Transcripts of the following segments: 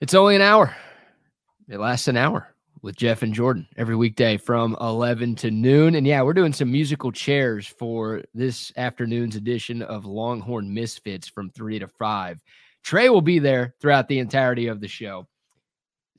It's only an hour. It lasts an hour with Jeff and Jordan every weekday from 11 to noon. And yeah, we're doing some musical chairs for this afternoon's edition of Longhorn Misfits from 3 to 5. Trey will be there throughout the entirety of the show.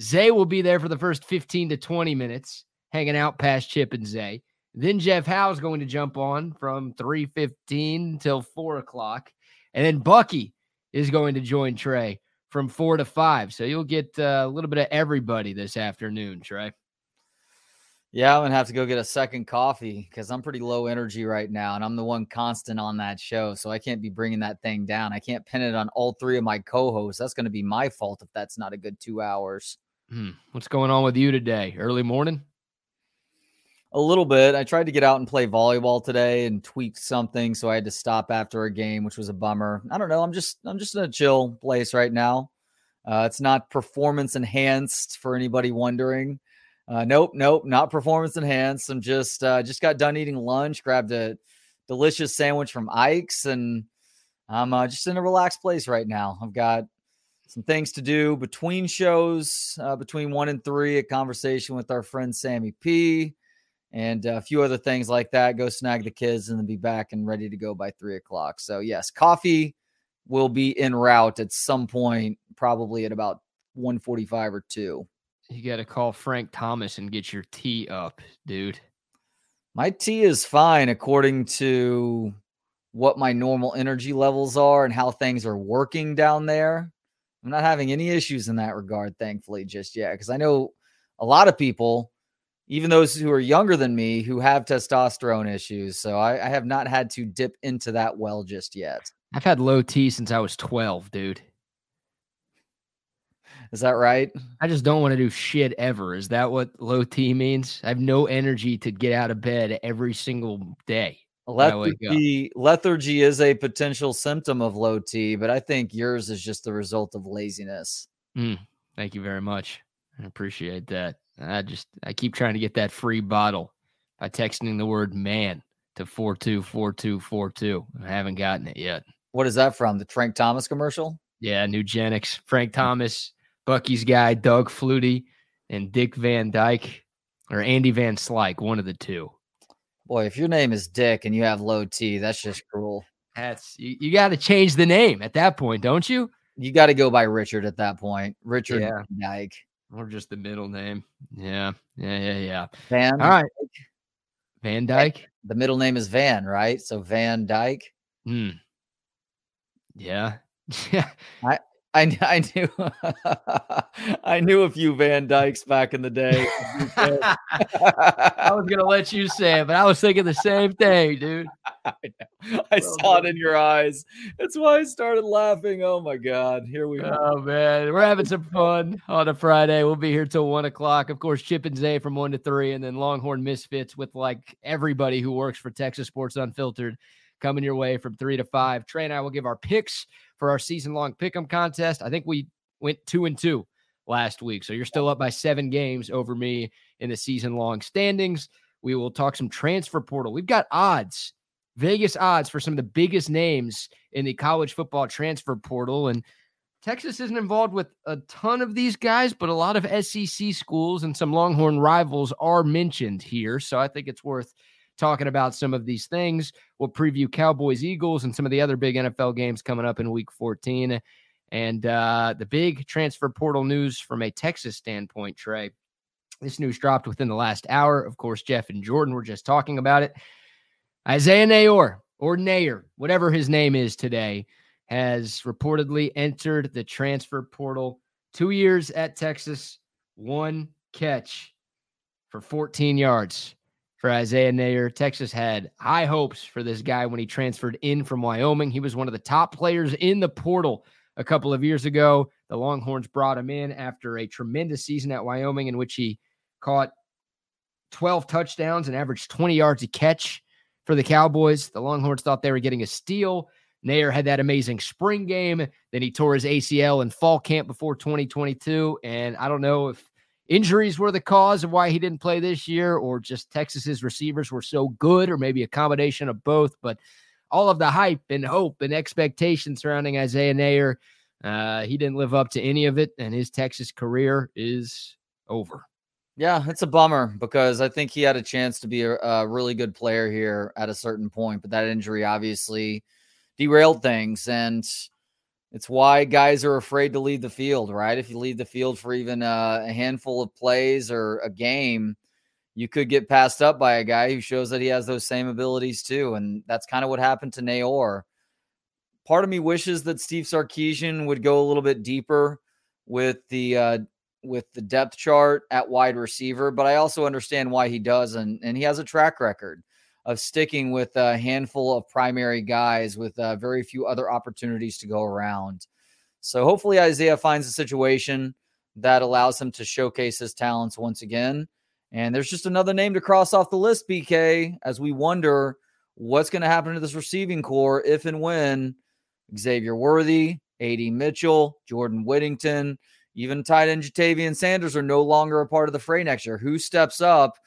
Zay will be there for the first 15 to 20 minutes, hanging out past Chip and Zay. Then Jeff Howe's going to jump on from 3:15 till 4 o'clock. And then Bucky is going to join Trey from four to five. So you'll get uh, a little bit of everybody this afternoon, Trey. Yeah, I'm gonna have to go get a second coffee because I'm pretty low energy right now, and I'm the one constant on that show, so I can't be bringing that thing down. I can't pin it on all three of my co-hosts. That's gonna be my fault if that's not a good two hours. Hmm. What's going on with you today? Early morning? A little bit. I tried to get out and play volleyball today and tweaked something, so I had to stop after a game, which was a bummer. I don't know. I'm just I'm just in a chill place right now. Uh, it's not performance enhanced for anybody wondering. Uh, nope, nope, not performance enhanced. I'm just uh, just got done eating lunch, grabbed a delicious sandwich from Ike's, and I'm uh, just in a relaxed place right now. I've got some things to do between shows, uh, between one and three, a conversation with our friend Sammy P and uh, a few other things like that. Go snag the kids and then be back and ready to go by three o'clock. So, yes, coffee will be en route at some point, probably at about 145 or 2. You got to call Frank Thomas and get your tea up, dude. My tea is fine according to what my normal energy levels are and how things are working down there. I'm not having any issues in that regard, thankfully, just yet. Because I know a lot of people even those who are younger than me who have testosterone issues. So I, I, have not had to dip into that well just yet. I've had low T since I was 12, dude. Is that right? I just don't want to do shit ever. Is that what low T means? I have no energy to get out of bed every single day. Lethargy, lethargy is a potential symptom of low T, but I think yours is just the result of laziness. Mm, thank you very much. I appreciate that. I just I keep trying to get that free bottle by texting the word man to 424242. I haven't gotten it yet. What is that from? The Frank Thomas commercial? Yeah, Nugenix. Frank Thomas, Bucky's guy, Doug Flutie, and Dick Van Dyke or Andy Van Slyke, one of the two. Boy, if your name is Dick and you have low T, that's just cruel. That's you, you got to change the name at that point, don't you? You got to go by Richard at that point. Richard yeah. Dyke or just the middle name. Yeah, yeah, yeah, yeah. Van. All right. Van Dyke. The middle name is Van, right? So Van Dyke. Hmm. Yeah. Yeah. I I, I knew I knew a few Van Dykes back in the day. I was gonna let you say it, but I was thinking the same thing, dude. I, I oh, saw it in your eyes. That's why I started laughing. Oh my god, here we go. Oh man, we're having some fun on a Friday. We'll be here till one o'clock. Of course, Chip and Zay from one to three, and then Longhorn Misfits with like everybody who works for Texas Sports Unfiltered coming your way from three to five. Trey and I will give our picks for our season long pick'em contest. I think we went two and two last week. So you're still up by seven games over me in the season long standings. We will talk some transfer portal. We've got odds, Vegas odds for some of the biggest names in the college football transfer portal. And Texas isn't involved with a ton of these guys, but a lot of SEC schools and some Longhorn rivals are mentioned here. So I think it's worth talking about some of these things. We'll preview Cowboys, Eagles, and some of the other big NFL games coming up in week 14. And uh, the big transfer portal news from a Texas standpoint, Trey. This news dropped within the last hour. Of course, Jeff and Jordan were just talking about it. Isaiah Neyor, or Nayer, whatever his name is today, has reportedly entered the transfer portal. Two years at Texas, one catch for 14 yards for Isaiah Neyor. Texas had high hopes for this guy when he transferred in from Wyoming. He was one of the top players in the portal a couple of years ago. The Longhorns brought him in after a tremendous season at Wyoming in which he caught 12 touchdowns and averaged 20 yards a catch for the Cowboys. The Longhorns thought they were getting a steal. Neyor had that amazing spring game. Then he tore his ACL in fall camp before 2022. And I don't know if injuries were the cause of why he didn't play this year, or just Texas's receivers were so good, or maybe a combination of both. But all of the hype and hope and expectation surrounding Isaiah Neyor Uh, he didn't live up to any of it, and his Texas career is over. Yeah, it's a bummer because I think he had a chance to be a, a, really good player here at a certain point, but that injury obviously derailed things. And it's why guys are afraid to leave the field, right? If you leave the field for even a, a handful of plays or a game, you could get passed up by a guy who shows that he has those same abilities too. And that's kind of what happened to Neyor. Part of me wishes that Steve Sarkisian would go a little bit deeper with the uh, with the depth chart at wide receiver, but I also understand why he does, and and he has a track record of sticking with a handful of primary guys with uh, very few other opportunities to go around. So hopefully Isaiah finds a situation that allows him to showcase his talents once again. And there's just another name to cross off the list, BK, as we wonder what's going to happen to this receiving corps if and when Xavier Worthy, AD Mitchell, Jordan Whittington, even tight end Ja'Tavion Sanders are no longer a part of the fray next year. Who steps up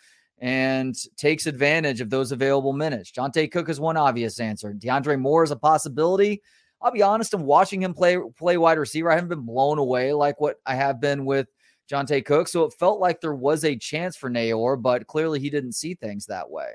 and takes advantage of those available minutes? Johntay Cook is one obvious answer. DeAndre Moore is a possibility. I'll be honest, I'm watching him play play wide receiver. I haven't been blown away like what I have been with Johntay Cook. So it felt like there was a chance for Neyor, but clearly he didn't see things that way.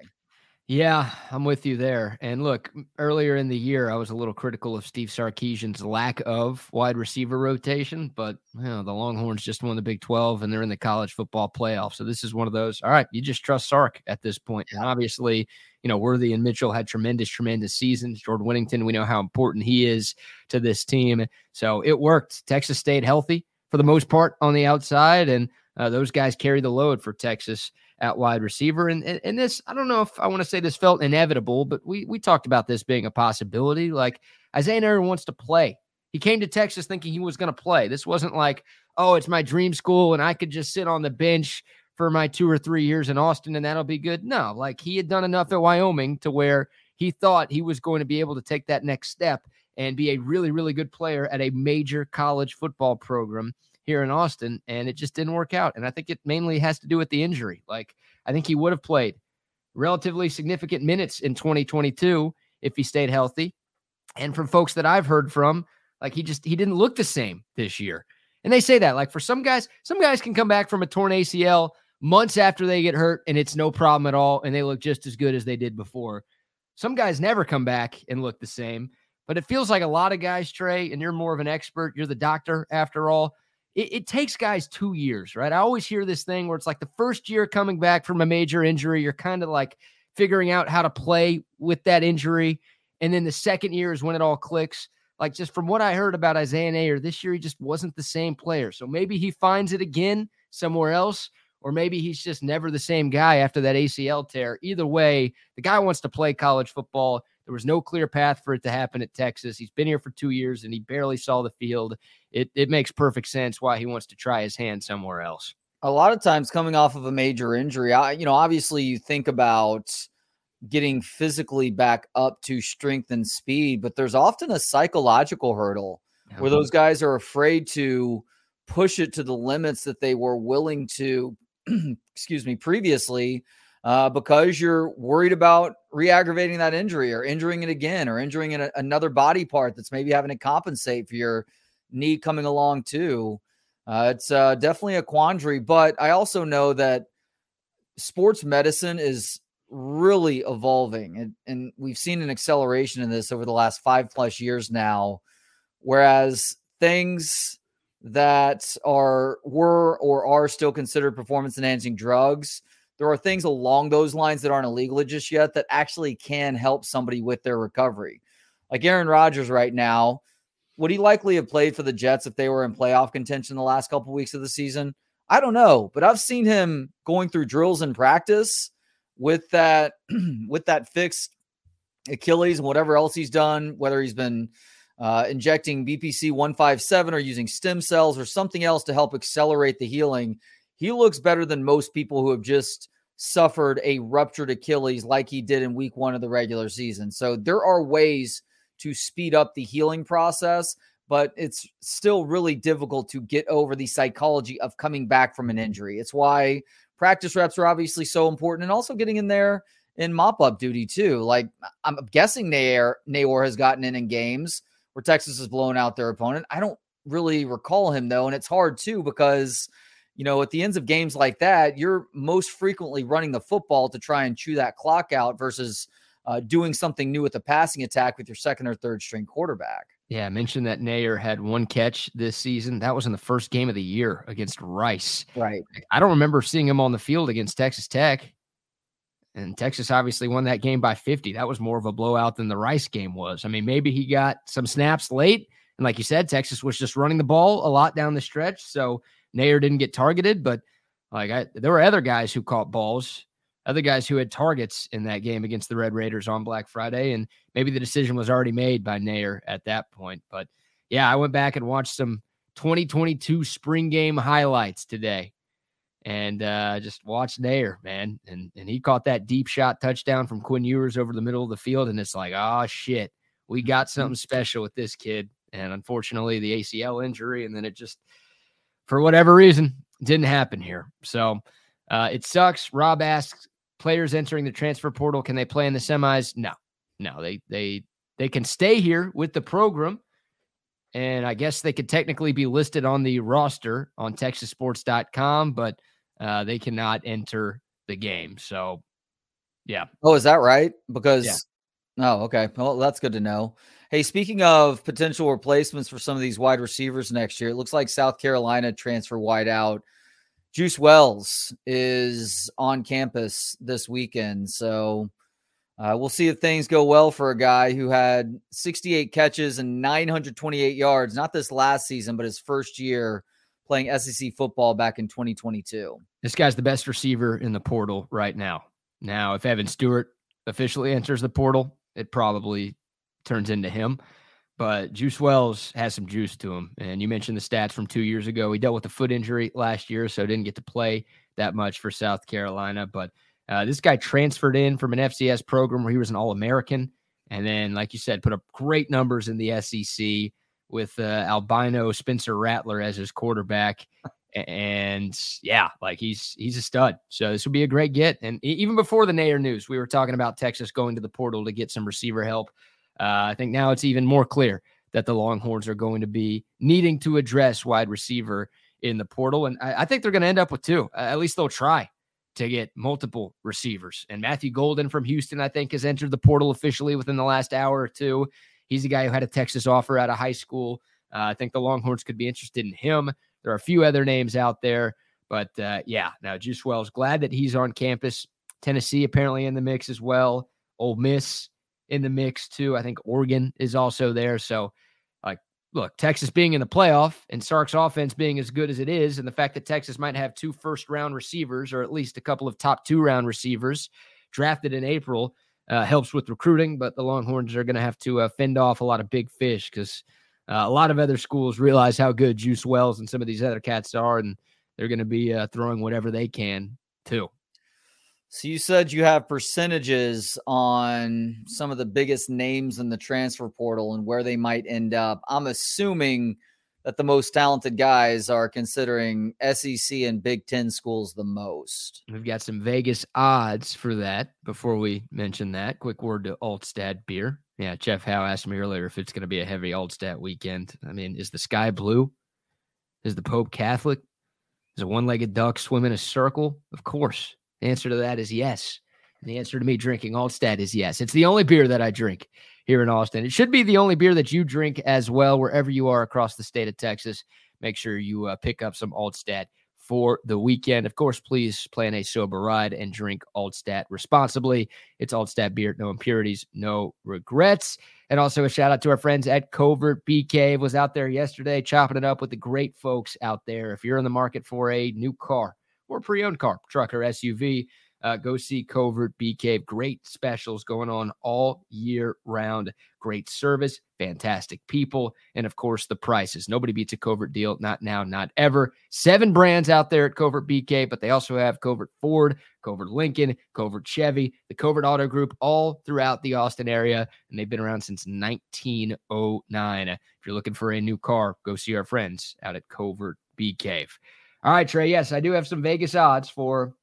Yeah, I'm with you there. And look, earlier in the year, I was a little critical of Steve Sarkisian's lack of wide receiver rotation, but you know, the Longhorns just won the Big 12 and they're in the college football playoff. So this is one of those. All right, you just trust Sark at this point. And obviously, you know, Worthy and Mitchell had tremendous, tremendous seasons. Jordan Whittington, we know how important he is to this team. So it worked. Texas stayed healthy for the most part on the outside, and uh, those guys carry the load for Texas at wide receiver. And, and, and this, I don't know if I want to say this felt inevitable, but we we talked about this being a possibility. Like Isaiah Neyor wants to play. He came to Texas thinking he was going to play. This wasn't like, oh, it's my dream school and I could just sit on the bench for my two or three years in Austin and that'll be good. No, like he had done enough at Wyoming to where he thought he was going to be able to take that next step and be a really, really good player at a major college football program here in Austin, and it just didn't work out. And I think it mainly has to do with the injury. Like, I think he would have played relatively significant minutes in 2022 if he stayed healthy. And from folks that I've heard from, like he just he didn't look the same this year. And they say that like for some guys, some guys can come back from a torn ACL months after they get hurt and it's no problem at all and they look just as good as they did before. Some guys never come back and look the same. But it feels like a lot of guys, Trey, and you're more of an expert. You're the doctor after all it, it, takes guys two years, right? I always hear this thing where it's like the first year coming back from a major injury, you're kind of like figuring out how to play with that injury. And then the second year is when it all clicks. Like just from what I heard about Isaiah Neyor, this year he just wasn't the same player. So maybe he finds it again somewhere else, or maybe he's just never the same guy after that ACL tear. Either way, the guy wants to play college football. There was no clear path for it to happen at Texas. He's been here for two years and he barely saw the field. It, it makes perfect sense why he wants to try his hand somewhere else. A lot of times coming off of a major injury, I, you know, obviously you think about getting physically back up to strength and speed, but there's often a psychological hurdle where those guys are afraid to push it to the limits that they were willing to, excuse me, previously uh, because you're worried about re-aggravating that injury or injuring it again or injuring a, another body part that's maybe having to compensate for your knee coming along too. Uh, it's uh, definitely a quandary, but I also know that sports medicine is really evolving, and, and we've seen an acceleration in this over the last five plus years now. Whereas things that are were or are still considered performance enhancing drugs there are things along those lines that aren't illegal just yet that actually can help somebody with their recovery. Like Aaron Rodgers right now, would he likely have played for the Jets if they were in playoff contention the last couple weeks of the season? I don't know, but I've seen him going through drills in practice with that with that fixed Achilles and whatever else he's done, whether he's been uh, injecting BPC 157 or using stem cells or something else to help accelerate the healing he looks better than most people who have just suffered a ruptured Achilles like he did in week one of the regular season. So there are ways to speed up the healing process, but it's still really difficult to get over the psychology of coming back from an injury. It's why practice reps are obviously so important and also getting in there in mop up duty too. Like I'm guessing Neyor, Neyor has gotten in in games where Texas has blown out their opponent. I don't really recall him though, and it's hard too because you know at the ends of games like that, you're most frequently running the football to try and chew that clock out versus uh, doing something new with the passing attack with your second or third string quarterback. Yeah, I mentioned that Nayer had one catch this season. That was in the first game of the year against Rice. Right. I don't remember seeing him on the field against Texas Tech. And Texas obviously won that game by 50. That was more of a blowout than the Rice game was. I mean, maybe he got some snaps late. And like you said, Texas was just running the ball a lot down the stretch. So Neyor didn't get targeted, but like I, there were other guys who caught balls other guys who had targets in that game against the Red Raiders on Black Friday. And maybe the decision was already made by Neyor at that point. But yeah, I went back and watched some 2022 spring game highlights today and uh, just watched Neyor, man. And, and he caught that deep shot touchdown from Quinn Ewers over the middle of the field. And it's like, oh, shit, we got something special with this kid. And unfortunately, the ACL injury, and then it just, for whatever reason, didn't happen here. So, uh, it sucks. Rob asks, players entering the transfer portal can they play in the semis? No, no, they they they can stay here with the program, and I guess they could technically be listed on the roster on TexasSports.com, but uh, they cannot enter the game. So, yeah. Oh, is that right? Because yeah. oh, okay. Well, that's good to know. Hey, speaking of potential replacements for some of these wide receivers next year, it looks like South Carolina transfer wide out Juice Wells is on campus this weekend. So uh, we'll see if things go well for a guy who had 68 catches and 928 yards, not this last season, but his first year playing SEC football back in 2022. This guy's the best receiver in the portal right now. Now, if Evan Stewart officially enters the portal, it probably turns into him. But Juice Wells has some juice to him. And you mentioned the stats from two years ago. He dealt with a foot injury last year, so didn't get to play that much for South Carolina. But uh, this guy transferred in from an FCS program where he was an All American. And then, like you said, put up great numbers in the SEC with uh, albino Spencer Rattler as his quarterback. And yeah, like he's he's a stud. So this would be a great get. And even before the Neyor news, we were talking about Texas going to the portal to get some receiver help. Uh, I think now it's even more clear that the Longhorns are going to be needing to address wide receiver in the portal. And I, I think they're going to end up with two. Uh, at least they'll try to get multiple receivers. And Matthew Golden from Houston, I think, has entered the portal officially within the last hour or two. He's a guy who had a Texas offer out of high school. Uh, I think the Longhorns could be interested in him. There are a few other names out there, but uh, yeah, now Juice Wells, glad that he's on campus. Tennessee apparently in the mix as well. Ole Miss in the mix too. I think Oregon is also there. So, like, look, Texas being in the playoff and Sark's offense being as good as it is, and the fact that Texas might have two first round receivers or at least a couple of top two round receivers drafted in April uh, helps with recruiting. But the Longhorns are going to have to uh, fend off a lot of big fish because uh, a lot of other schools realize how good Juice Wells and some of these other cats are, and they're going to be uh, throwing whatever they can too. So you said you have percentages on some of the biggest names in the transfer portal and where they might end up. I'm assuming that the most talented guys are considering SEC and Big Ten schools the most. We've got some Vegas odds for that. Before we mention that, quick word to Altstadt beer. Yeah, Jeff Howe asked me earlier if it's going to be a heavy Altstadt weekend. I mean, is the sky blue? Is the Pope Catholic? Is a one-legged duck swim in a circle? Of course. The answer to that is yes. And the answer to me drinking Altstadt is yes. It's the only beer that I drink here in Austin. It should be the only beer that you drink as well, wherever you are across the state of Texas. Make sure you uh, pick up some Altstadt for the weekend. Of course, please plan a sober ride and drink Altstadt responsibly. It's Altstadt beer, no impurities, no regrets. And also a shout out to our friends at Covert Bee Cave. Was out there yesterday chopping it up with the great folks out there. If you're in the market for a new car, or pre-owned car, truck, or SUV. Uh, go see Covert Bee Cave. Great specials going on all year round. Great service, fantastic people, and of course the prices. Nobody beats a Covert deal. Not now, not ever. Seven brands out there at Covert Cave, but they also have Covert Ford, Covert Lincoln, Covert Chevy, the Covert Auto Group, all throughout the Austin area, and they've been around since 1909. If you're looking for a new car, go see our friends out at Covert Bee Cave. All right, Trey. Yes, I do have some Vegas odds for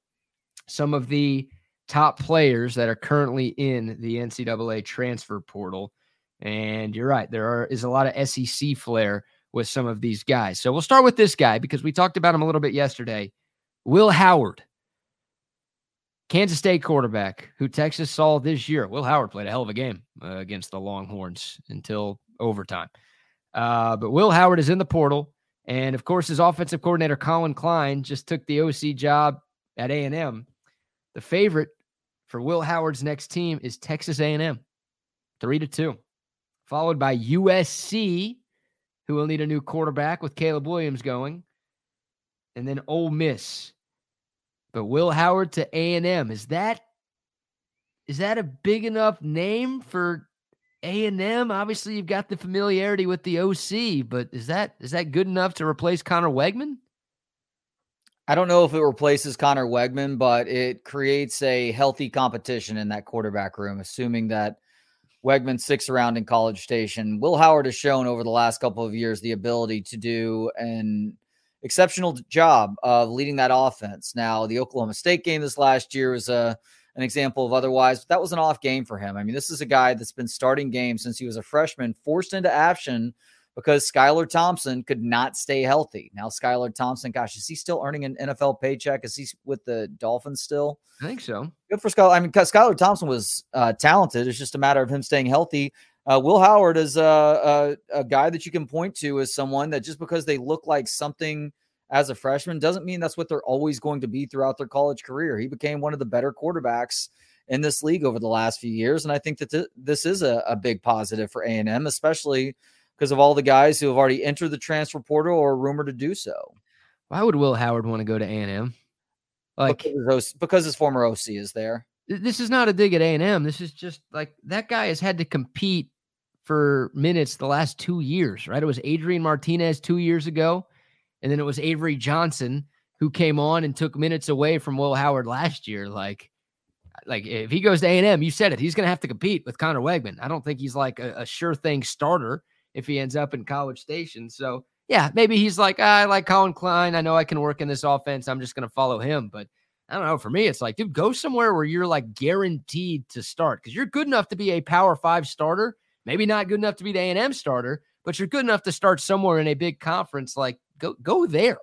some of the top players that are currently in the NCAA transfer portal. And you're right, there are, is a lot of SEC flair with some of these guys. So we'll start with this guy because we talked about him a little bit yesterday. Will Howard, Kansas State quarterback who Texas saw this year. Will Howard played a hell of a game uh, against the Longhorns until overtime. Uh, but Will Howard is in the portal. And of course, his offensive coordinator, Collin Klein, just took the OC job at A&M. The favorite for Will Howard's next team is Texas A&M, three to two, followed by USC, who will need a new quarterback with Caleb Williams going, and then Ole Miss. But Will Howard to A&M is that is that a big enough name for A&M? Obviously, you've got the familiarity with the OC, but is that is that good enough to replace Conner Weigman? I don't know if it replaces Conner Weigman, but it creates a healthy competition in that quarterback room, assuming that Weigman sticks around in College Station. Will Howard has shown over the last couple of years the ability to do an exceptional job of leading that offense. Now, the Oklahoma State game this last year was a an example of otherwise, but that was an off game for him. I mean, this is a guy that's been starting games since he was a freshman, forced into action because Skylar Thompson could not stay healthy. Now, Skylar Thompson, gosh, is he still earning an NFL paycheck? Is he with the Dolphins still? I think so. Good for Skylar. I mean, Skylar Thompson was uh, talented. It's just a matter of him staying healthy. Uh, Will Howard is a, a, a guy that you can point to as someone that just because they look like something as a freshman doesn't mean that's what they're always going to be throughout their college career. He became one of the better quarterbacks in this league over the last few years, and I think that th- this is a, a big positive for A and M, especially – because of all the guys who have already entered the transfer portal or rumored to do so. Why would Will Howard want to go to A&M? Like because his, because his former OC is there. This is not a dig at A&M. This is just like that guy has had to compete for minutes the last two years, right? It was Adrian Martinez two years ago, and then it was Avery Johnson who came on and took minutes away from Will Howard last year. Like, like if he goes to A&M, you said it, he's going to have to compete with Conner Weigman. I don't think he's like a, a sure thing starter if he ends up in College Station. So yeah, maybe he's like, ah, I like Collin Klein. I know I can work in this offense. I'm just going to follow him. But I don't know. For me, it's like, dude, go somewhere where you're like guaranteed to start because you're good enough to be a Power Five starter. Maybe not good enough to be the A&M starter, but you're good enough to start somewhere in a big conference. Like, go go there.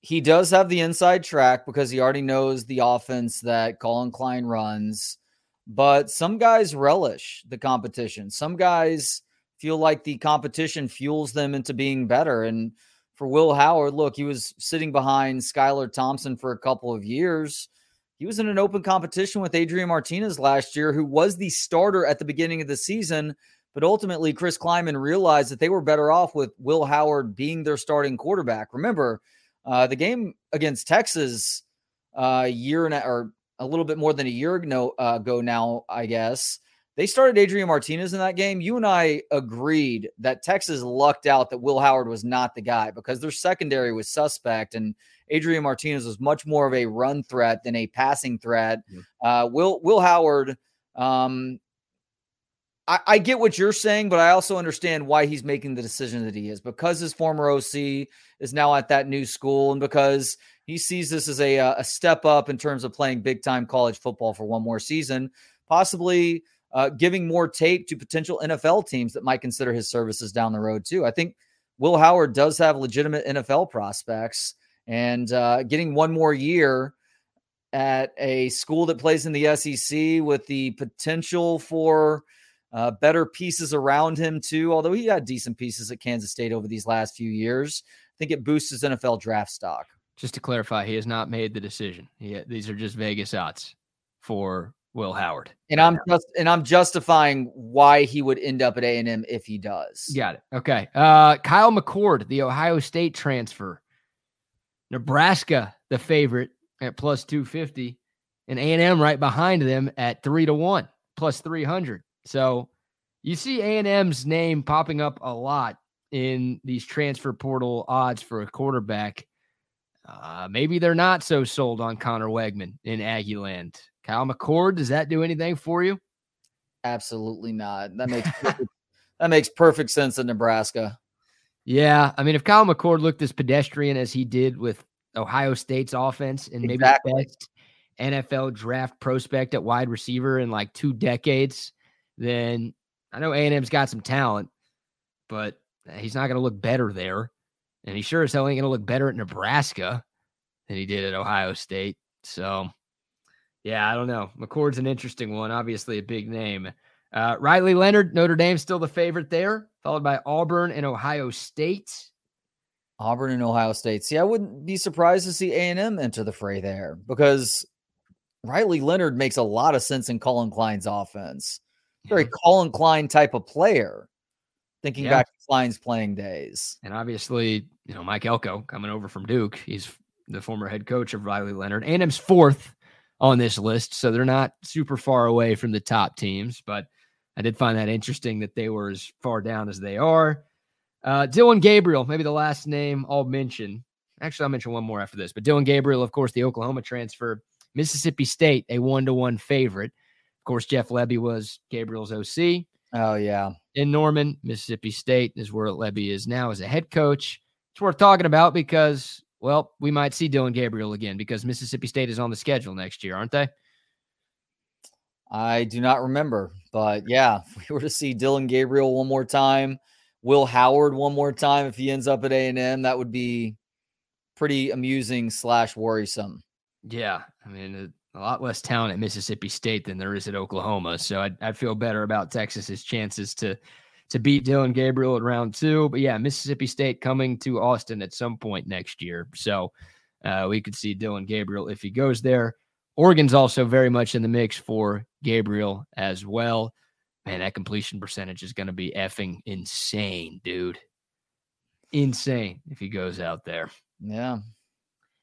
He does have the inside track because he already knows the offense that Collin Klein runs. But some guys relish the competition. Some guys feel like the competition fuels them into being better. And for Will Howard, look, he was sitting behind Skylar Thompson for a couple of years. He was in an open competition with Adrian Martinez last year, who was the starter at the beginning of the season. But ultimately, Chris Klieman realized that they were better off with Will Howard being their starting quarterback. Remember, uh, the game against Texas uh, a year and a, or a little bit more than a year ago, uh, ago now, I guess. They started Adrian Martinez in that game. You and I agreed that Texas lucked out that Will Howard was not the guy because their secondary was suspect and Adrian Martinez was much more of a run threat than a passing threat. Mm-hmm. Uh, Will Will Howard, um, I, I, get what you're saying, but I also understand why he's making the decision that he is because his former OC is now at that new school and because he sees this as a, a step up in terms of playing big time college football for one more season, possibly uh, giving more tape to potential NFL teams that might consider his services down the road, too. I think Will Howard does have legitimate NFL prospects, and uh, getting one more year at a school that plays in the SEC with the potential for uh, better pieces around him, too. Although he had decent pieces at Kansas State over these last few years, I think it boosts his NFL draft stock. Just to clarify, he has not made the decision. He, these are just Vegas odds for Will Howard. And I'm just and I'm justifying why he would end up at A&M if he does. Got it. Okay. Uh, Kyle McCord, the Ohio State transfer. Nebraska, the favorite at plus 250 and A&M right behind them at 3 to 1 plus 300. So you see A&M's name popping up a lot in these transfer portal odds for a quarterback. Uh, maybe they're not so sold on Conner Weigman in Aggieland. Kyle McCord, does that do anything for you? Absolutely not. That makes perfect, that makes perfect sense in Nebraska. Yeah, I mean, if Kyle McCord looked as pedestrian as he did with Ohio State's offense, and maybe exactly. best NFL draft prospect at wide receiver in like two decades, then I know A and M's got some talent, but he's not going to look better there. And he sure as hell ain't going to look better at Nebraska than he did at Ohio State. So, yeah, I don't know. McCord's an interesting one. Obviously, a big name. Uh, Riley Leonard, Notre Dame, still the favorite there, followed by Auburn and Ohio State. Auburn and Ohio State. See, I wouldn't be surprised to see A and M enter the fray there because Riley Leonard makes a lot of sense in Collin Klein's offense. Very Collin Klein type of player. Thinking yeah. back to Klein's playing days, and obviously, you know Mike Elko coming over from Duke. He's the former head coach of Riley Leonard. A&M's fourth on this list, so they're not super far away from the top teams. But I did find that interesting that they were as far down as they are. Uh, Dillon Gabriel, maybe the last name I'll mention. Actually, I'll mention one more after this. But Dillon Gabriel, of course, the Oklahoma transfer, Mississippi State, a one to one favorite. Of course, Jeff Lebby was Gabriel's OC. Oh, yeah. In Norman, Mississippi State is where Lebby is now as a head coach. It's worth talking about because, well, we might see Dillon Gabriel again because Mississippi State is on the schedule next year, aren't they? I do not remember, but yeah, if we were to see Dillon Gabriel one more time, Will Howard one more time if he ends up at A and M, that would be pretty amusing slash worrisome. Yeah, I mean a, lot less talent at Mississippi State than there is at Oklahoma, so I I feel better about Texas's chances to to beat Dillon Gabriel at round two. But yeah, Mississippi State coming to Austin at some point next year, so uh, we could see Dillon Gabriel if he goes there. Oregon's also very much in the mix for Gabriel as well man, that completion percentage is going to be effing insane, dude. Insane if he goes out there. Yeah.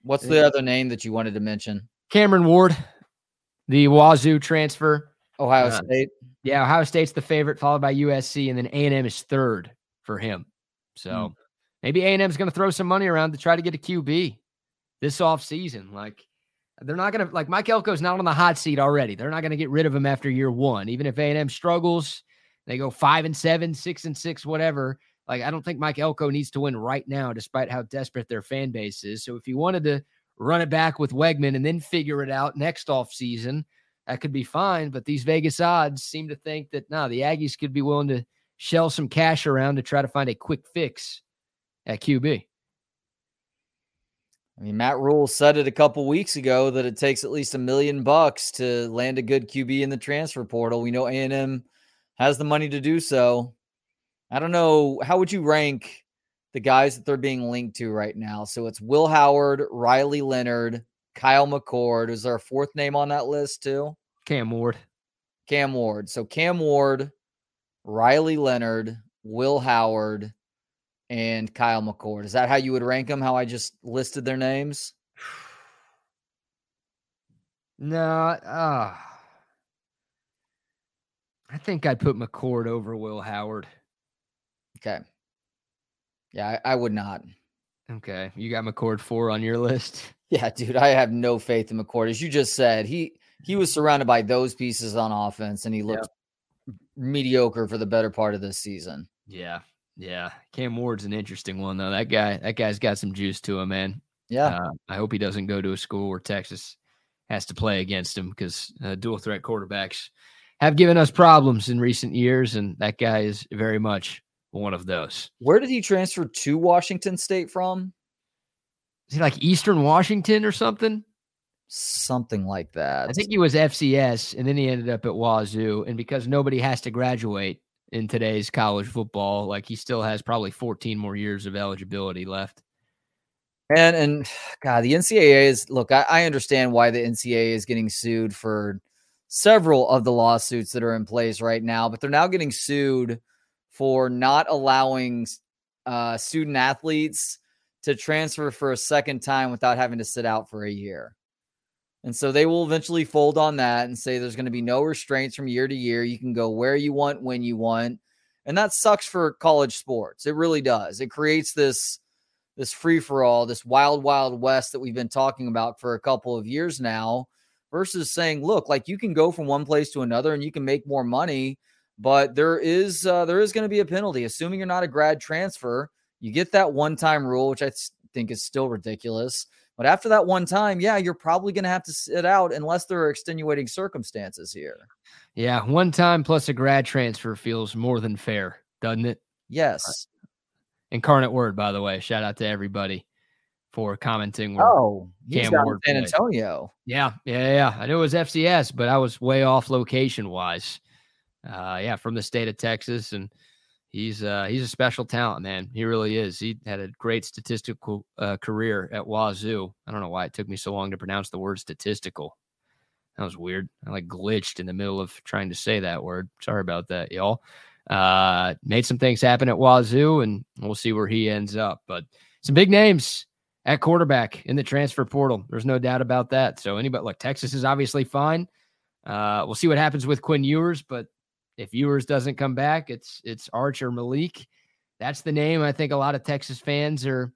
What's the other name that you wanted to mention? Cameron Ward, the Wazoo transfer. Ohio uh, State. Yeah, Ohio State's the favorite, followed by USC, and then A&M is third for him. So mm. maybe A&M is going to throw some money around to try to get a QB this offseason. Like they're not going to like Mike Elko's not on the hot seat already. They're not going to get rid of him after year one, even if A&M struggles. They go five and seven, six and six, whatever. Like I don't think Mike Elko needs to win right now, despite how desperate their fan base is. So if you wanted to run it back with Weigman and then figure it out next off season, that could be fine. But these Vegas odds seem to think that now the Aggies could be willing to shell some cash around to try to find a quick fix at QB. I mean, Matt Rhule said it a couple weeks ago that it takes at least a million bucks to land a good QB in the transfer portal. We know A&M has the money to do so. I don't know. How would you rank the guys that they're being linked to right now? So it's Will Howard, Riley Leonard, Kyle McCord. Is there a fourth name on that list too? Cam Ward. Cam Ward. So Cam Ward, Riley Leonard, Will Howard, and Kyle McCord. Is that how you would rank them? How I just listed their names? No, uh, I think I'd put McCord over Will Howard. Okay. Yeah, I, I would not. Okay. You got McCord four on your list? Yeah, dude. I have no faith in McCord. As you just said, he he was surrounded by those pieces on offense and he looked mediocre for the better part of this season. Yeah. Yeah, Cam Ward's an interesting one though. That guy, that guy's got some juice to him, man. Yeah, uh, I hope he doesn't go to a school where Texas has to play against him because uh, dual threat quarterbacks have given us problems in recent years, and that guy is very much one of those. Where did he transfer to Washington State from? Is he like Eastern Washington or something? Something like that. I think he was FCS, and then he ended up at Wazoo. And because nobody has to graduate in today's college football. Like he still has probably 14 more years of eligibility left. And and God, the NCAA is look. I, I understand why the NCAA is getting sued for several of the lawsuits that are in place right now, but they're now getting sued for not allowing uh, student athletes to transfer for a second time without having to sit out for a year. And so they will eventually fold on that and say there's going to be no restraints from year to year. You can go where you want, when you want. And that sucks for college sports. It really does. It creates this this free for all, this wild wild west that we've been talking about for a couple of years now versus saying, look, like you can go from one place to another and you can make more money, but there is uh, there is going to be a penalty assuming you're not a grad transfer. You get that one-time rule, which I think is still ridiculous. But after that one time, yeah, you're probably going to have to sit out unless there are extenuating circumstances here. Yeah, one time plus a grad transfer feels more than fair, doesn't it? Yes. Incarnate Word, by the way. Shout out to everybody for commenting. Oh, Cam Ward San Antonio. Yeah, yeah, yeah. I knew it was FCS, but I was way off location wise. Uh, yeah, from the state of Texas, and he's uh, he's a special talent, man. He really is. He had a great statistical uh, career at Wazoo. I don't know why it took me so long to pronounce the word statistical. That was weird. I like glitched in the middle of trying to say that word. Sorry about that, y'all. Uh, made some things happen at Wazoo, and we'll see where he ends up. But some big names at quarterback in the transfer portal. There's no doubt about that. So anybody, look, Texas is obviously fine. Uh, we'll see what happens with Quinn Ewers, but if Ewers doesn't come back, it's it's Arch or Malik. That's the name I think a lot of Texas fans are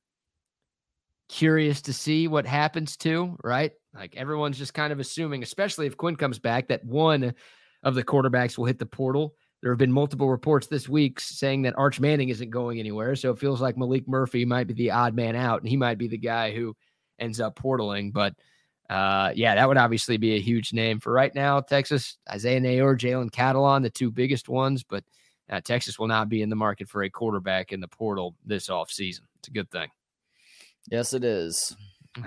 curious to see what happens to, right? Like everyone's just kind of assuming, especially if Quinn comes back, that one of the quarterbacks will hit the portal. There have been multiple reports this week saying that Arch Manning isn't going anywhere. So it feels like Malik Murphy might be the odd man out, and he might be the guy who ends up portaling. But uh, yeah, that would obviously be a huge name for right now. Texas, Isaiah Neyor, Jalen Catalon, the two biggest ones, but uh, Texas will not be in the market for a quarterback in the portal this offseason. It's a good thing. Yes, it is.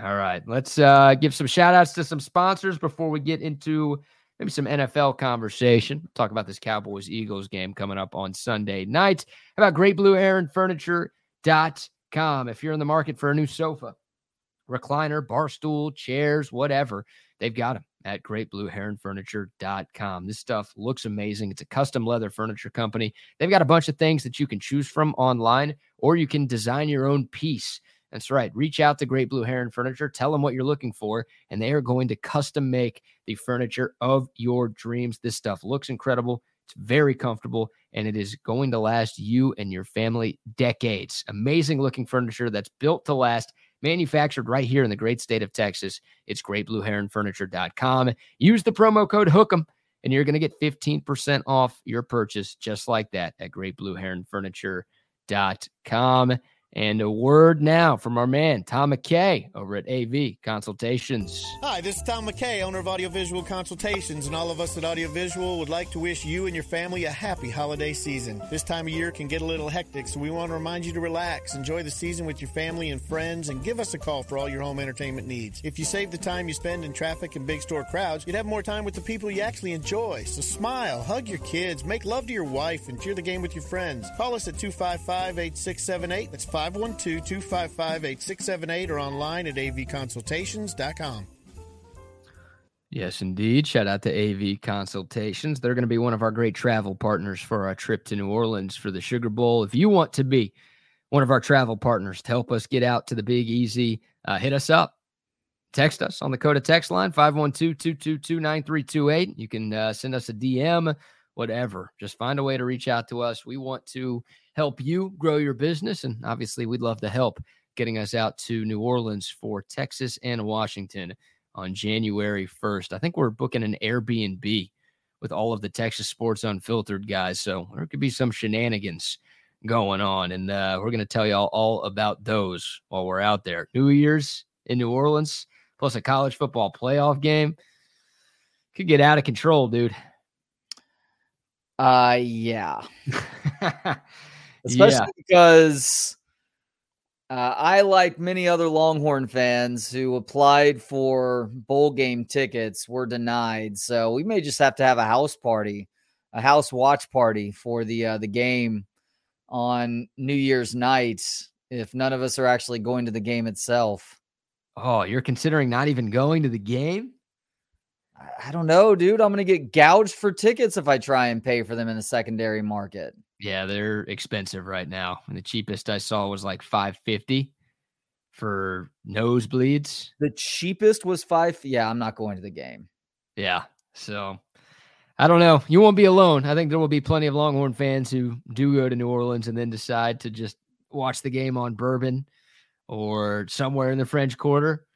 All right. Let's uh, give some shout outs to some sponsors before we get into maybe some NFL conversation. Talk about this Cowboys Eagles game coming up on Sunday night. How about Great Blue Heron Furniture.com? If you're in the market for a new sofa, recliner, bar stool, chairs, whatever, they've got them at greatblueheronfurniture.com. This stuff looks amazing. It's a custom leather furniture company. They've got a bunch of things that you can choose from online, or you can design your own piece. That's right. Reach out to Great Blue Heron Furniture, tell them what you're looking for, and they are going to custom make the furniture of your dreams. This stuff looks incredible. It's very comfortable and it is going to last you and your family decades. Amazing looking furniture that's built to last, manufactured right here in the great state of Texas. It's greatblueheronfurniture.com. Use the promo code HOOK'em and you're going to get 15% off your purchase just like that at greatblueheronfurniture.com. And a word now from our man, Tom McKay over at AV Consultations. Hi, this is Tom McKay, owner of Audiovisual Consultations, and all of us at Audiovisual would like to wish you and your family a happy holiday season. This time of year can get a little hectic, so we want to remind you to relax, enjoy the season with your family and friends, and give us a call for all your home entertainment needs. If you save the time you spend in traffic and big store crowds, you'd have more time with the people you actually enjoy. So smile, hug your kids, make love to your wife, and cheer the game with your friends. Call us at 255 8678. That's 512 255 8678 or online at avconsultations.com. Yes, indeed. Shout out to AV Consultations. They're going to be one of our great travel partners for our trip to New Orleans for the Sugar Bowl. If you want to be one of our travel partners to help us get out to the Big Easy, uh, hit us up. Text us on the Coda text line 512 222 9328. You can uh, send us a DM, whatever. Just find a way to reach out to us. We want to help you grow your business. And obviously, we'd love to help getting us out to New Orleans for Texas and Washington on January 1st. I think we're booking an Airbnb with all of the Texas Sports Unfiltered guys. So there could be some shenanigans going on. And uh, we're going to tell y'all all about those while we're out there. New Year's in New Orleans, plus a college football playoff game. Could get out of control, dude. Uh, yeah. especially yeah. because uh, I, like many other Longhorn fans who applied for bowl game tickets, were denied. So we may just have to have a house party, a house watch party for the uh, the game on New Year's night if none of us are actually going to the game itself. Oh, you're considering not even going to the game? I don't know, dude. I'm going to get gouged for tickets if I try and pay for them in the secondary market. Yeah, they're expensive right now. And the cheapest I saw was like 550 for nosebleeds. The cheapest was 5 Yeah, I'm not going to the game. Yeah. So I don't know. You won't be alone. I think there will be plenty of Longhorn fans who do go to New Orleans and then decide to just watch the game on bourbon or somewhere in the French Quarter.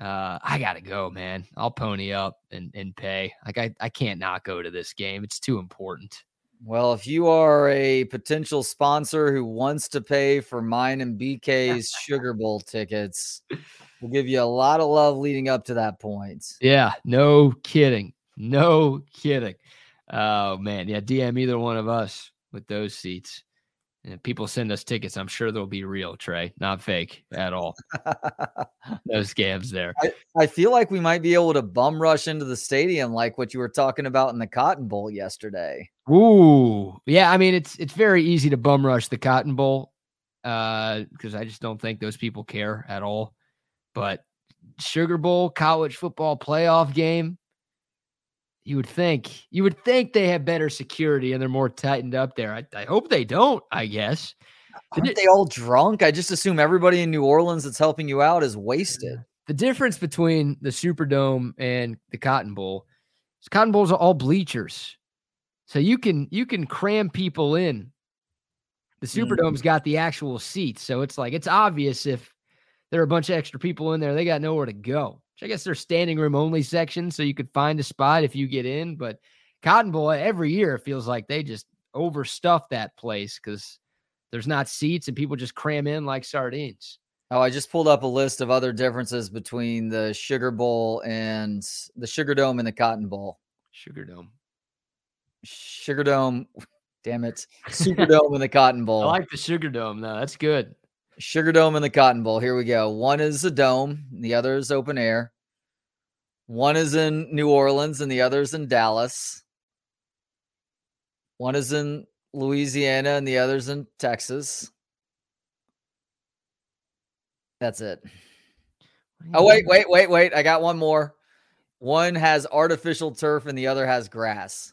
Uh, I gotta go, man. I'll pony up and, and pay. Like I, I can't not go to this game. It's too important. Well, if you are a potential sponsor who wants to pay for mine and BK's Sugar Bowl tickets, we'll give you a lot of love leading up to that point. Yeah, no kidding. No kidding. Oh man, yeah, DM either one of us with those seats. And if people send us tickets, I'm sure they'll be real, Trey, not fake at all. no scams there. I, I, feel like we might be able to bum rush into the stadium like what you were talking about in the Cotton Bowl yesterday. Ooh, yeah. I mean, it's it's very easy to bum rush the Cotton Bowl because uh, I just don't think those people care at all. But Sugar Bowl college football playoff game, you would think you would think they have better security and they're more tightened up there. I, I hope they don't. I guess. Aren't they all drunk? I just assume everybody in New Orleans that's helping you out is wasted. The difference between the Superdome and the Cotton Bowl is Cotton Bowls are all bleachers. So you can you can cram people in. The. Superdome's mm. got the actual seats, so it's like it's obvious if there are a bunch of extra people in there, they got nowhere to go. I guess they're standing room only section, so you could find a spot if you get in. But Cotton Bowl every year it feels like they just overstuff that place because there's not seats and people just cram in like sardines. Oh, I just pulled up a list of other differences between the Sugar Bowl and the Sugar Dome and the Cotton Bowl. Sugar Dome. Sugar Dome. Damn it. Super Dome and the Cotton Bowl. I like the Sugar Dome, though. That's good. Sugar Dome and the Cotton Bowl. Here we go. One is a dome, the other is open air. One is in New Orleans and the other is in Dallas. One is in Louisiana and the other's in Texas. That's it. Oh, wait, wait, wait, wait. I got one more. One has artificial turf and the other has grass.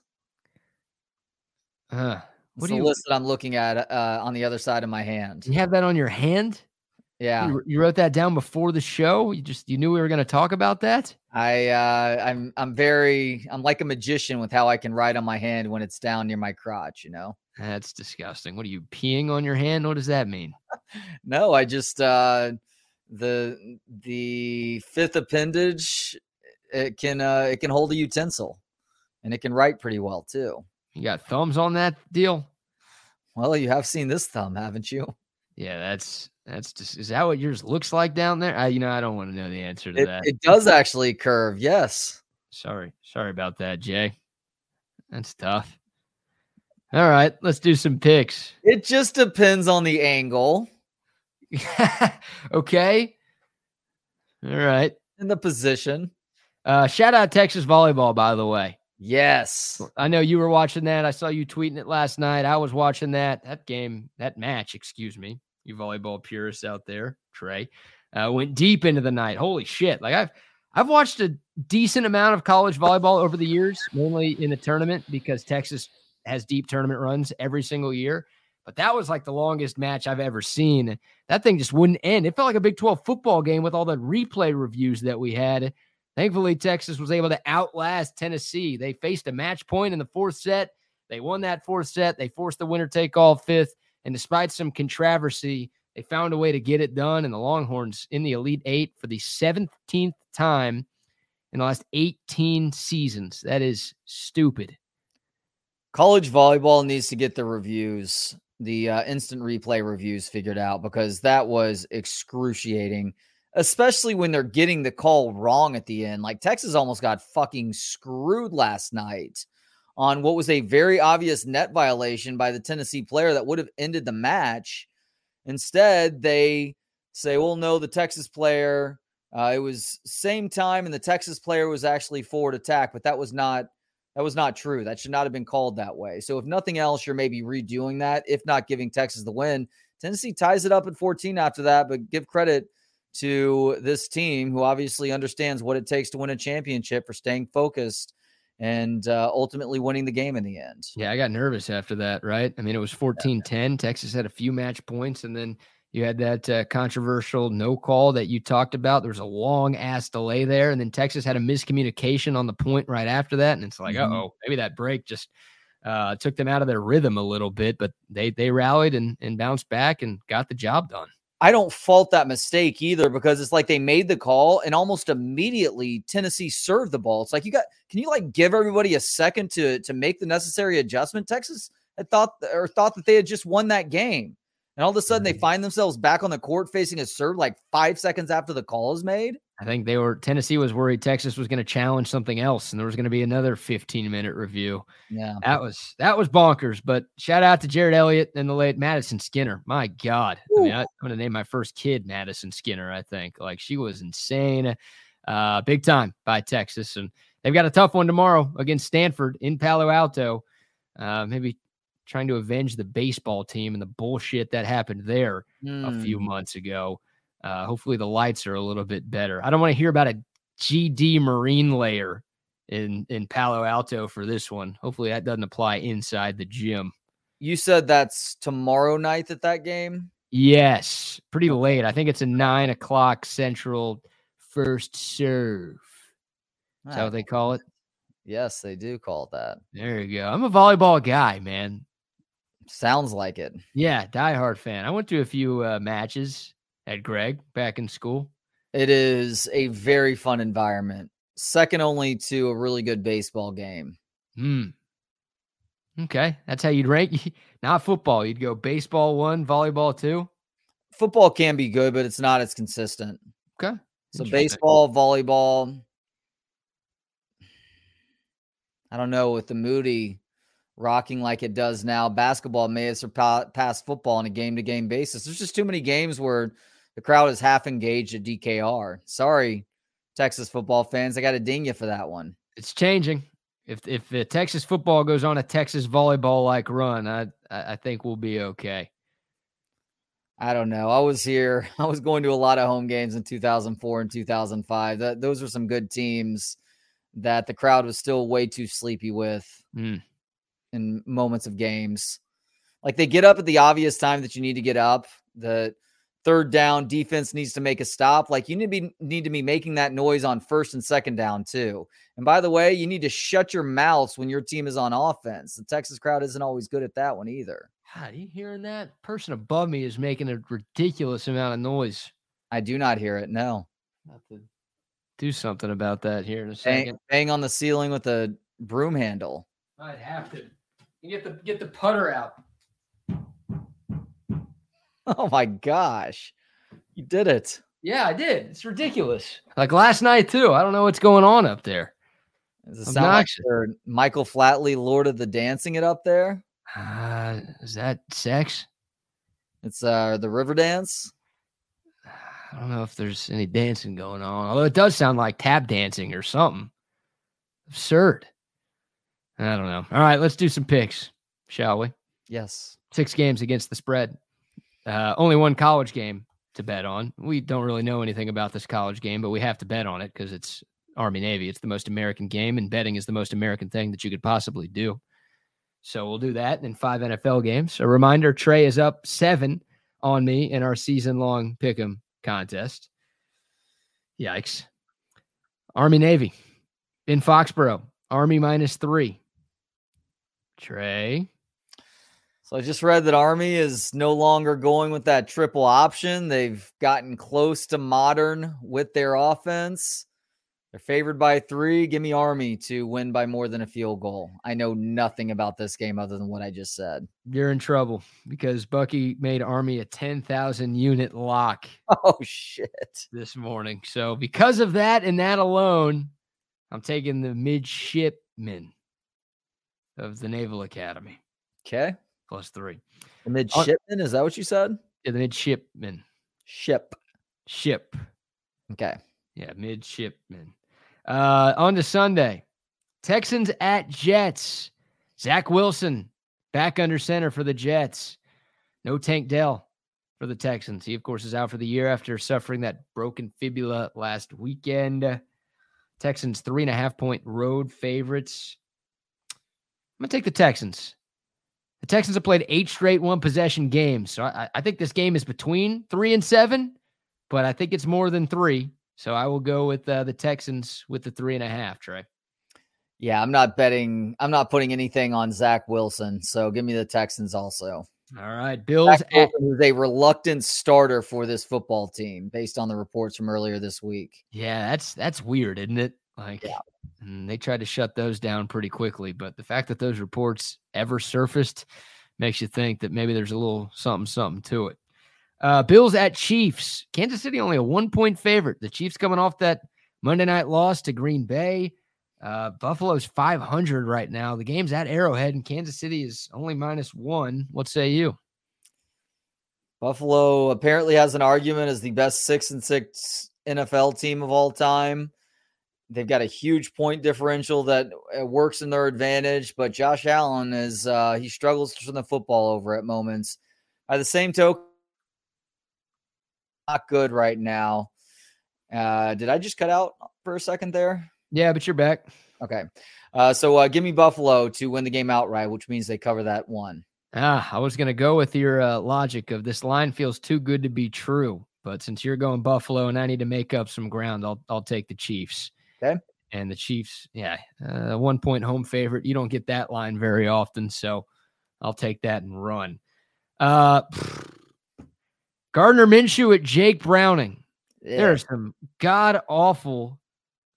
Uh, what do you list that I'm looking at uh, on the other side of my hand? You have that on your hand? Yeah. You, you wrote that down before the show. You just you knew we were going to talk about that. I uh, I'm I'm very I'm like a magician with how I can write on my hand when it's down near my crotch. You know. That's disgusting. What are you peeing on your hand? What does that mean? no, I just uh, the the fifth appendage it can uh, it can hold a utensil, and it can write pretty well too. You got thumbs on that deal? Well, you have seen this thumb, haven't you? Yeah, that's that's just is that what yours looks like down there? I you know I don't want to know the answer to it, that. It does actually curve. Yes. Sorry, sorry about that, Jay. That's tough. All right, let's do some picks. It just depends on the angle. okay. All right. In the position. Uh, shout out Texas volleyball, by the way. Yes. I know you were watching that. I saw you tweeting it last night. I was watching that. That game, that match, excuse me. You volleyball purists out there, Trey, uh, went deep into the night. Holy shit. Like I've I've watched a decent amount of college volleyball over the years, mainly in the tournament because Texas has deep tournament runs every single year. But that was like the longest match I've ever seen. That thing just wouldn't end. It felt like a Big 12 football game with all the replay reviews that we had. Thankfully, Texas was able to outlast Tennessee. They faced a match point in the fourth set. They won that fourth set. They forced the winner take all fifth. And despite some controversy, they found a way to get it done. And the Longhorns in the Elite Eight for the 17th time in the last 18 seasons. That is stupid. College volleyball needs to get the reviews, the uh, instant replay reviews figured out because that was excruciating especially when they're getting the call wrong at the end. Like Texas almost got fucking screwed last night on what was a very obvious net violation by the Tennessee player that would have ended the match. Instead, they say, well, no, the Texas player, uh, it was same time and the Texas player was actually forward attack, but that was not that was not true. That should not have been called that way. So if nothing else, you're maybe redoing that, if not giving Texas the win. Tennessee ties it up at 14 after that, but give credit to this team who obviously understands what it takes to win a championship for staying focused and uh, ultimately winning the game in the end. Yeah, I got nervous after that, right? I mean, it was 14 10. Texas had a few match points, and then you had that uh, controversial no call that you talked about. There was a long ass delay there, and then Texas had a miscommunication on the point right after that. And it's like, mm-hmm. oh, maybe that break just uh, took them out of their rhythm a little bit, but they they rallied and, and bounced back and got the job done. I don't fault that mistake either because it's like they made the call and almost immediately Tennessee served the ball. It's like you got can you like give everybody a second to to make the necessary adjustment? Texas had thought or thought that they had just won that game. And all of a sudden they mm-hmm. find themselves back on the court facing a serve like five seconds after the call is made. I think they were Tennessee was worried Texas was going to challenge something else, and there was going to be another 15 minute review. Yeah, that was that was bonkers. But shout out to Jerritt Elliott and the late Madisen Skinner. My God, Ooh. I mean, I, am going to name my first kid Madisen Skinner. I think like she was insane, uh, big time by Texas, and they've got a tough one tomorrow against Stanford in Palo Alto. Uh, maybe trying to avenge the baseball team and the bullshit that happened there mm. a few hmm. months ago. Uh, hopefully the lights are a little bit better. I don't want to hear about a GD Marine layer in in Palo Alto for this one. Hopefully that doesn't apply inside the gym. You said that's tomorrow night at that game. Yes, pretty late. I think it's a nine o'clock central first serve. Is that what they call it? Yes, they do call it that. There you go. I'm a volleyball guy, man. Sounds like it. Yeah, diehard fan. I went to a few uh, matches at Greg back in school. It is a very fun environment, second only to a really good baseball game. Hmm. Okay, that's how you'd rank. Not football. You'd go baseball one, volleyball two. Football can be good, but it's not as consistent. Okay. So baseball, volleyball. I don't know with the Moody rocking like it does now. Basketball may have surpassed football on a game to game basis. There's just too many games where the crowd is half engaged at DKR. Sorry, Texas football fans. I got to ding you for that one. It's changing. If if the Texas football goes on a Texas volleyball like run, I I think we'll be okay. I don't know. I was here. I was going to a lot of home games in 2004 and 2005. That those were some good teams that the crowd was still way too sleepy with. Mm in moments of games. Like they get up at the obvious time that you need to get up. The third down defense needs to make a stop. Like you need to be need to be making that noise on first and second down too. And by the way, you need to shut your mouths when your team is on offense. The Texas crowd isn't always good at that one either. God, you hearing that? Person above me is making a ridiculous amount of noise. I do not hear it. No. Have to do something about that here in a second. Bang, bang on the ceiling with a broom handle. I'd have to. You get the get the putter out. Oh my gosh. You did it. Yeah, I did. It's ridiculous. Like last night too. I don't know what's going on up there. Does it sound like Michael Flatley, Lord of the Dancing, it up there? Uh, is that sex? It's uh the river dance. I don't know if there's any dancing going on, although it does sound like tap dancing or something. Absurd. I don't know. All right, let's do some picks, shall we? Yes. Six games against the spread. Uh, only one college game to bet on. We don't really know anything about this college game, but we have to bet on it because it's Army Navy. It's the most American game, and betting is the most American thing that you could possibly do. So we'll do that in five NFL games. A reminder Trey is up seven on me in our season long pick 'em contest. Yikes. Army Navy in Foxborough, Army minus three. Trey. So I just read that Army is no longer going with that triple option. They've gotten close to modern with their offense. They're favored by three. Give me Army to win by more than a field goal. I know nothing about this game other than what I just said. You're in trouble because Bucky made Army a 10,000 unit lock. Oh, shit. This morning. So, because of that and that alone, I'm taking the midshipmen of the Naval Academy. Okay. Plus three. The midshipman, is that what you said? Yeah, the midshipman. Ship. Ship. Okay. Yeah, midshipman. Uh, on to Sunday. Texans at Jets. Zach Wilson back under center for the Jets. No Tank Dell for the Texans. He, of course, is out for the year after suffering that broken fibula last weekend. Texans three and a half point road favorites. I'm gonna take the Texans. The Texans have played eight straight one possession games, so I, I think this game is between three and seven, but I think it's more than three. So I will go with uh, the Texans with the three and a half. Trey. Yeah, I'm not betting. I'm not putting anything on Zach Wilson. So give me the Texans also. All right, Bills at- is a reluctant starter for this football team, based on the reports from earlier this week. Yeah, that's that's weird, isn't it? Like, yeah. they tried to shut those down pretty quickly, but the fact that those reports ever surfaced makes you think that maybe there's a little something, something to it. Uh, Bills at Chiefs. Kansas City only a one point favorite. The Chiefs coming off that Monday night loss to Green Bay. Uh, Buffalo's 500 right now. The game's at Arrowhead, and Kansas City is only minus one. What say you? Buffalo apparently has an argument as the best six and six NFL team of all time. They've got a huge point differential that uh, works in their advantage, but Josh Allen is uh, he struggles to turn the football over at moments. By the same token, not good right now. Uh, did I just cut out for a second there? Yeah, but you're back. Okay. Uh, so uh, give me Buffalo to win the game outright, which means they cover that one. Ah, I was going to go with your uh, logic of this line feels too good to be true, but since you're going Buffalo and I need to make up some ground, I'll I'll take the Chiefs. Okay. And the Chiefs, yeah, uh, one point home favorite. You don't get that line very often, so I'll take that and run. Uh, Gardner Minshew at Jake Browning. Yeah. There are some god awful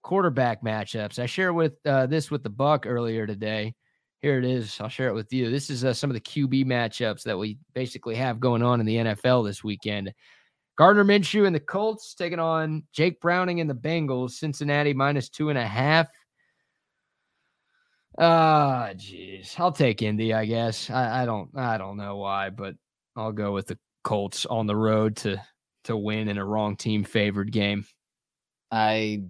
quarterback matchups. I shared with uh, this with the Buck earlier today. Here it is. I'll share it with you. This is uh, some of the QB matchups that we basically have going on in the NFL this weekend. Gardner Minshew and the Colts taking on Jake Browning and the Bengals. Cincinnati minus two and a half. Ah, uh, jeez. I'll take Indy, I guess. I, I don't I don't know why, but I'll go with the Colts on the road to to win in a wrong team favored game. I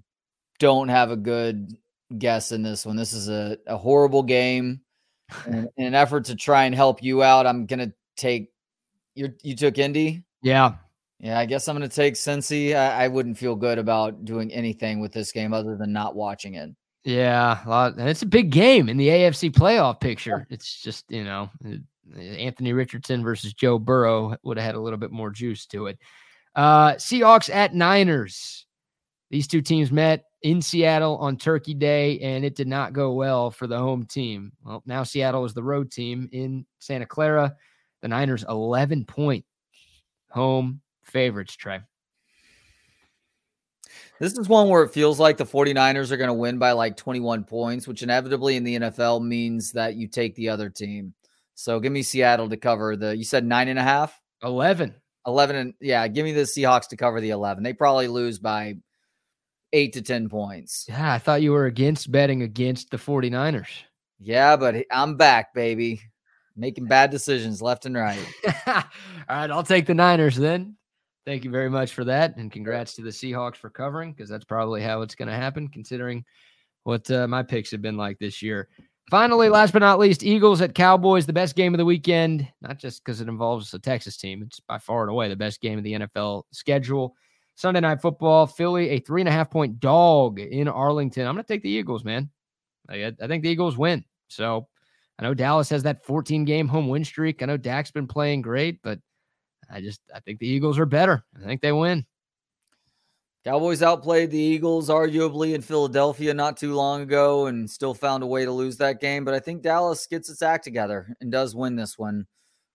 don't have a good guess in this one. This is a, a horrible game. in, in an effort to try and help you out, I'm gonna take you. You took Indy. Yeah, yeah. I guess I'm gonna take Cincy. I, I wouldn't feel good about doing anything with this game other than not watching it. Yeah, a lot, and it's a big game in the AFC playoff picture. It's just you know Anthony Richardson versus Joe Burrow would have had a little bit more juice to it. Uh, Seahawks at Niners. These two teams met in Seattle on Turkey Day, and it did not go well for the home team. Well, now Seattle is the road team in Santa Clara. The Niners 11 point home favorites, Trey. This is one where it feels like the 49ers are going to win by like 21 points, which inevitably in the NFL means that you take the other team. So give me Seattle to cover the, you said nine and a half? 11. 11 and yeah, give me the Seahawks to cover the 11. They probably lose by eight to 10 points. Yeah, I thought you were against betting against the 49ers. Yeah, but I'm back, baby. Making bad decisions left and right. All right, I'll take the Niners then. Thank you very much for that. And congrats to the Seahawks for covering because that's probably how it's going to happen, considering what uh, my picks have been like this year. Finally, last but not least, Eagles at Cowboys, the best game of the weekend, not just because it involves a Texas team. It's by far and away the best game of the NFL schedule. Sunday night football, Philly, a three and a half point dog in Arlington. I'm going to take the Eagles, man. I, I think the Eagles win. So I know Dallas has that 14 game home win streak. I know Dak's been playing great, but I just I think the Eagles are better. I think they win. Cowboys outplayed the Eagles arguably in Philadelphia not too long ago and still found a way to lose that game. But I think Dallas gets its act together and does win this one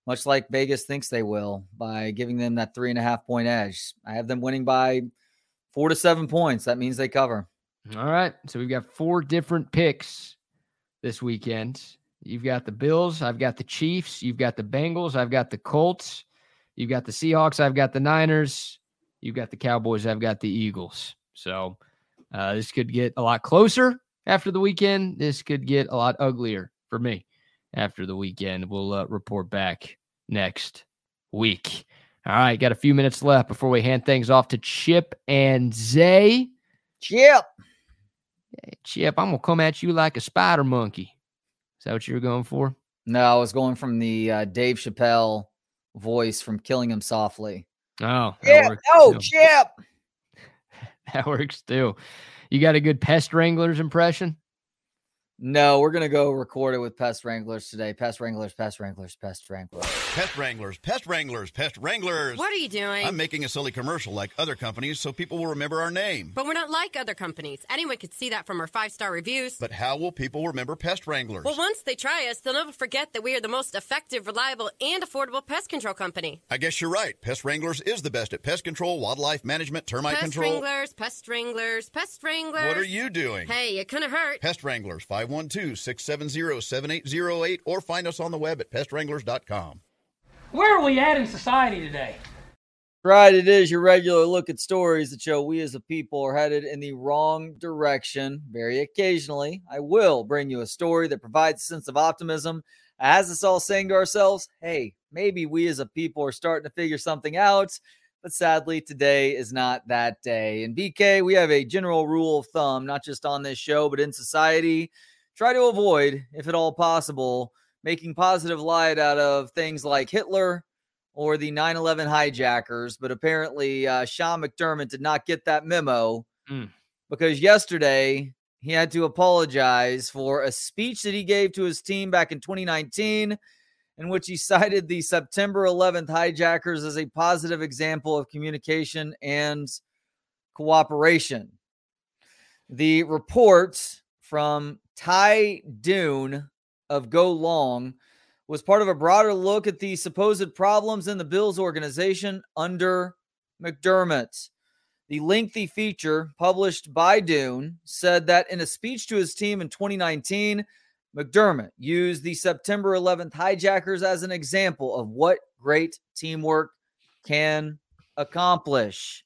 much like Vegas thinks they will, by giving them that three and a half point edge. I have them winning by four to seven points. That means they cover. All right. So we've got four different picks this weekend. You've got the Bills. I've got the Chiefs. You've got the Bengals. I've got the Colts. You've got the Seahawks. I've got the Niners. You've got the Cowboys. I've got the Eagles. So uh, this could get a lot closer after the weekend. This could get a lot uglier for me after the weekend. We'll uh, report back next week. All right, got a few minutes left before we hand things off to Chip and Zay. Chip. Hey, Chip, I'm gonna come at you like a spider monkey. Is that what you were going for? No, I was going from the uh, Dave Chappelle voice from Killin' Them Softly. Oh, yeah. Oh, too. Chip. that works too. You got a good pest wranglers impression? No, we're gonna go record it with pest wranglers today. Pest wranglers, pest wranglers, pest wranglers. Pest wranglers, pest wranglers, pest wranglers. What are you doing? I'm making a silly commercial like other companies so people will remember our name. But we're not like other companies. Anyone could see that from our five star reviews. But how will people remember pest wranglers? Well, once they try us, they'll never forget that we are the most effective, reliable, and affordable pest control company. I guess you're right. Pest wranglers is the best at pest control, wildlife management, termite pest control. Pest wranglers, pest wranglers, pest wranglers. What are you doing? Hey, it couldn't hurt. Pest wranglers, 512 670 7808 or find us on the web at pestwranglers.com. Where are we at in society today? Right, it is your regular look at stories that show we as a people are headed in the wrong direction. Very occasionally, I will bring you a story that provides a sense of optimism, as us all saying to ourselves, hey, maybe we as a people are starting to figure something out. But sadly, today is not that day. In BK, we have a general rule of thumb, not just on this show, but in society. Try to avoid, if at all possible, making positive light out of things like Hitler or the 9 11 hijackers. But apparently, uh, Sean McDermott did not get that memo Mm. because yesterday he had to apologize for a speech that he gave to his team back in 2019 in which he cited the September 11th hijackers as a positive example of communication and cooperation. The report from Ty Dunne of Go Long was part of a broader look at the supposed problems in the Bills organization under McDermott. The lengthy feature published by Dunne said that in a speech to his team in 2019, McDermott used the September 11th hijackers as an example of what great teamwork can accomplish.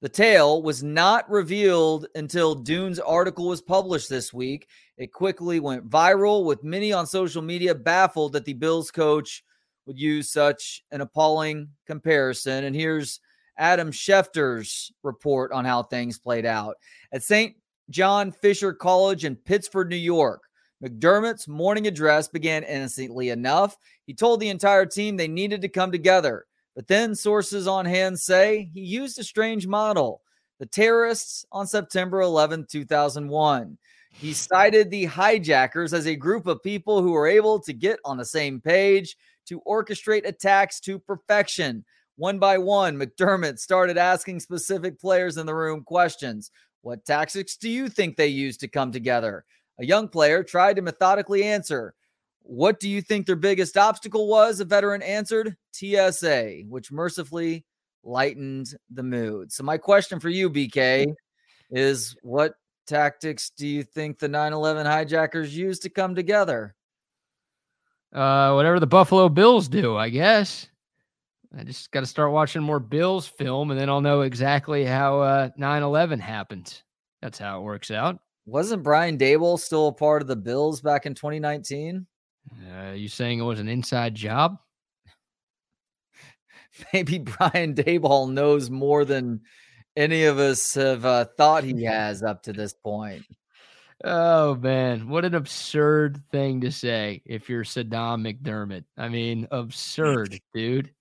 The tale was not revealed until Dunne's article was published this week. It quickly went viral, with many on social media baffled that the Bills coach would use such an appalling comparison. And here's Adam Schefter's report on how things played out. At St. John Fisher College in Pittsford, New York, McDermott's morning address began innocently enough. He told the entire team they needed to come together. But then sources on hand say he used a strange model the terrorists on September 11, 2001. He cited the hijackers as a group of people who were able to get on the same page to orchestrate attacks to perfection. One by one, McDermott started asking specific players in the room questions. What tactics do you think they used to come together? A young player tried to methodically answer. What do you think their biggest obstacle was? A veteran answered TSA, which mercifully lightened the mood. So, my question for you, BK, mm-hmm. is what tactics do you think the 9 11 hijackers used to come together? Uh, whatever the Buffalo Bills do, I guess. I just got to start watching more Bills film, and then I'll know exactly how uh, 9/11 happened. That's how it works out. Wasn't Brian Daboll still a part of the Bills back in 2019? Uh, you saying it was an inside job? Maybe Brian Dayball knows more than any of us have uh, thought he has up to this point. Oh man, what an absurd thing to say if you're Saddam McDermott. I mean, absurd, dude.